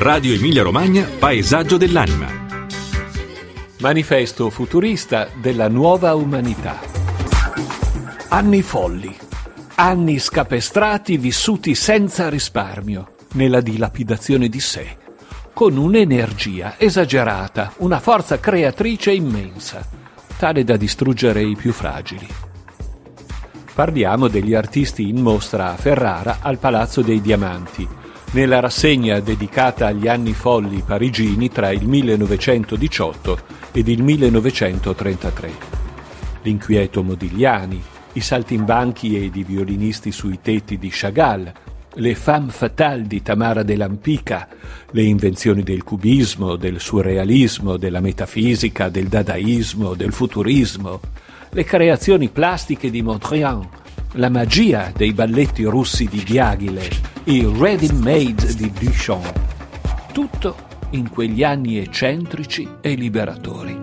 Radio Emilia Romagna, Paesaggio dell'anima. Manifesto futurista della nuova umanità. Anni folli, anni scapestrati vissuti senza risparmio, nella dilapidazione di sé, con un'energia esagerata, una forza creatrice immensa, tale da distruggere i più fragili. Parliamo degli artisti in mostra a Ferrara al Palazzo dei Diamanti, nella rassegna dedicata agli anni folli parigini tra il 1918 ed il 1933. L'inquieto Modigliani, i saltimbanchi ed i violinisti sui tetti di Chagall, le femme fatale di Tamara de Lampica, le invenzioni del cubismo, del surrealismo, della metafisica, del dadaismo, del futurismo, le creazioni plastiche di Mondrian, la magia dei balletti russi di Diaghile, il ready-made di Duchamp. Tutto in quegli anni eccentrici e liberatori.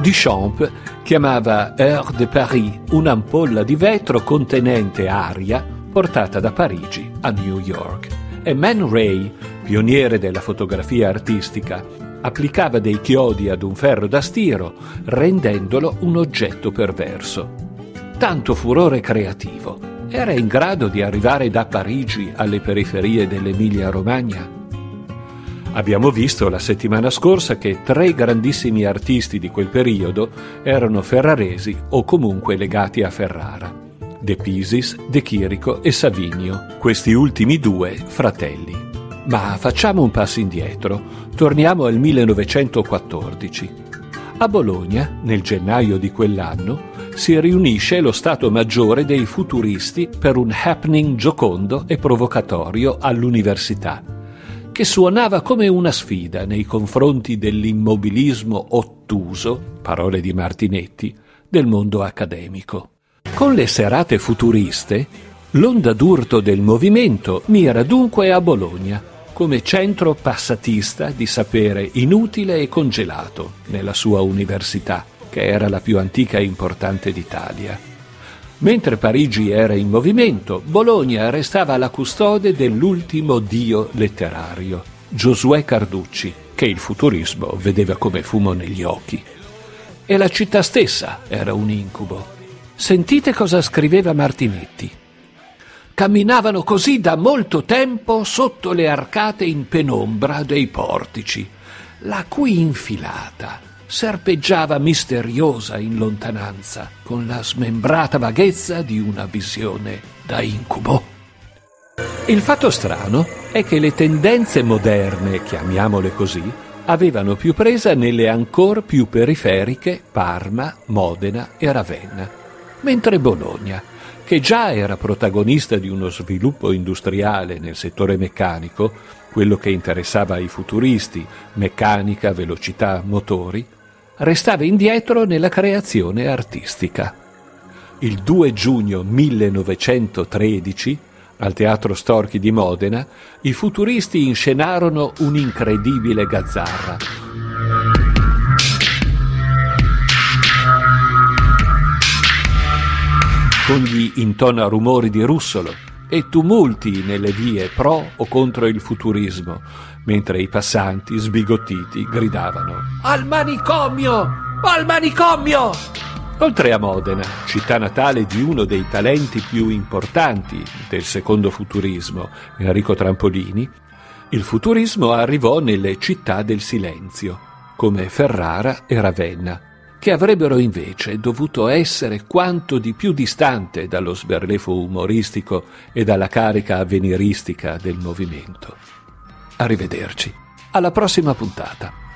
Duchamp chiamava Heure de Paris un'ampolla di vetro contenente aria portata da Parigi a New York. E Man Ray, pioniere della fotografia artistica, applicava dei chiodi ad un ferro da stiro, rendendolo un oggetto perverso. Tanto furore creativo era in grado di arrivare da Parigi alle periferie dell'Emilia-Romagna? Abbiamo visto la settimana scorsa che tre grandissimi artisti di quel periodo erano ferraresi o comunque legati a Ferrara. De Pisis, De Chirico e Savinio, questi ultimi due fratelli. Ma facciamo un passo indietro, torniamo al 1914. A Bologna, nel gennaio di quell'anno, si riunisce lo Stato Maggiore dei futuristi per un happening giocondo e provocatorio all'università, che suonava come una sfida nei confronti dell'immobilismo ottuso, parole di Martinetti, del mondo accademico. Con le serate futuriste, l'onda d'urto del movimento mira dunque a Bologna, come centro passatista di sapere inutile e congelato nella sua università, che era la più antica e importante d'Italia. Mentre Parigi era in movimento, Bologna restava la custode dell'ultimo dio letterario, Giosuè Carducci, che il futurismo vedeva come fumo negli occhi. E la città stessa era un incubo. Sentite cosa scriveva Martinetti. Camminavano così da molto tempo sotto le arcate in penombra dei portici, la cui infilata serpeggiava misteriosa in lontananza, con la smembrata vaghezza di una visione da incubo. Il fatto strano è che le tendenze moderne, chiamiamole così, avevano più presa nelle ancor più periferiche Parma, Modena e Ravenna, mentre Bologna, che già era protagonista di uno sviluppo industriale nel settore meccanico, quello che interessava ai futuristi, meccanica, velocità, motori, restava indietro nella creazione artistica. Il 2 giugno 1913, al Teatro Storchi di Modena, i futuristi inscenarono un'incredibile gazzarra. Con gli intona rumori di Russolo e tumulti nelle vie pro o contro il futurismo, mentre i passanti, sbigottiti, gridavano Al manicomio! Al manicomio! Oltre a Modena, città natale di uno dei talenti più importanti del secondo futurismo, Enrico Trampolini, il futurismo arrivò nelle città del silenzio, come Ferrara e Ravenna, che avrebbero invece dovuto essere quanto di più distante dallo sberlefo umoristico e dalla carica avveniristica del movimento. Arrivederci. Alla prossima puntata.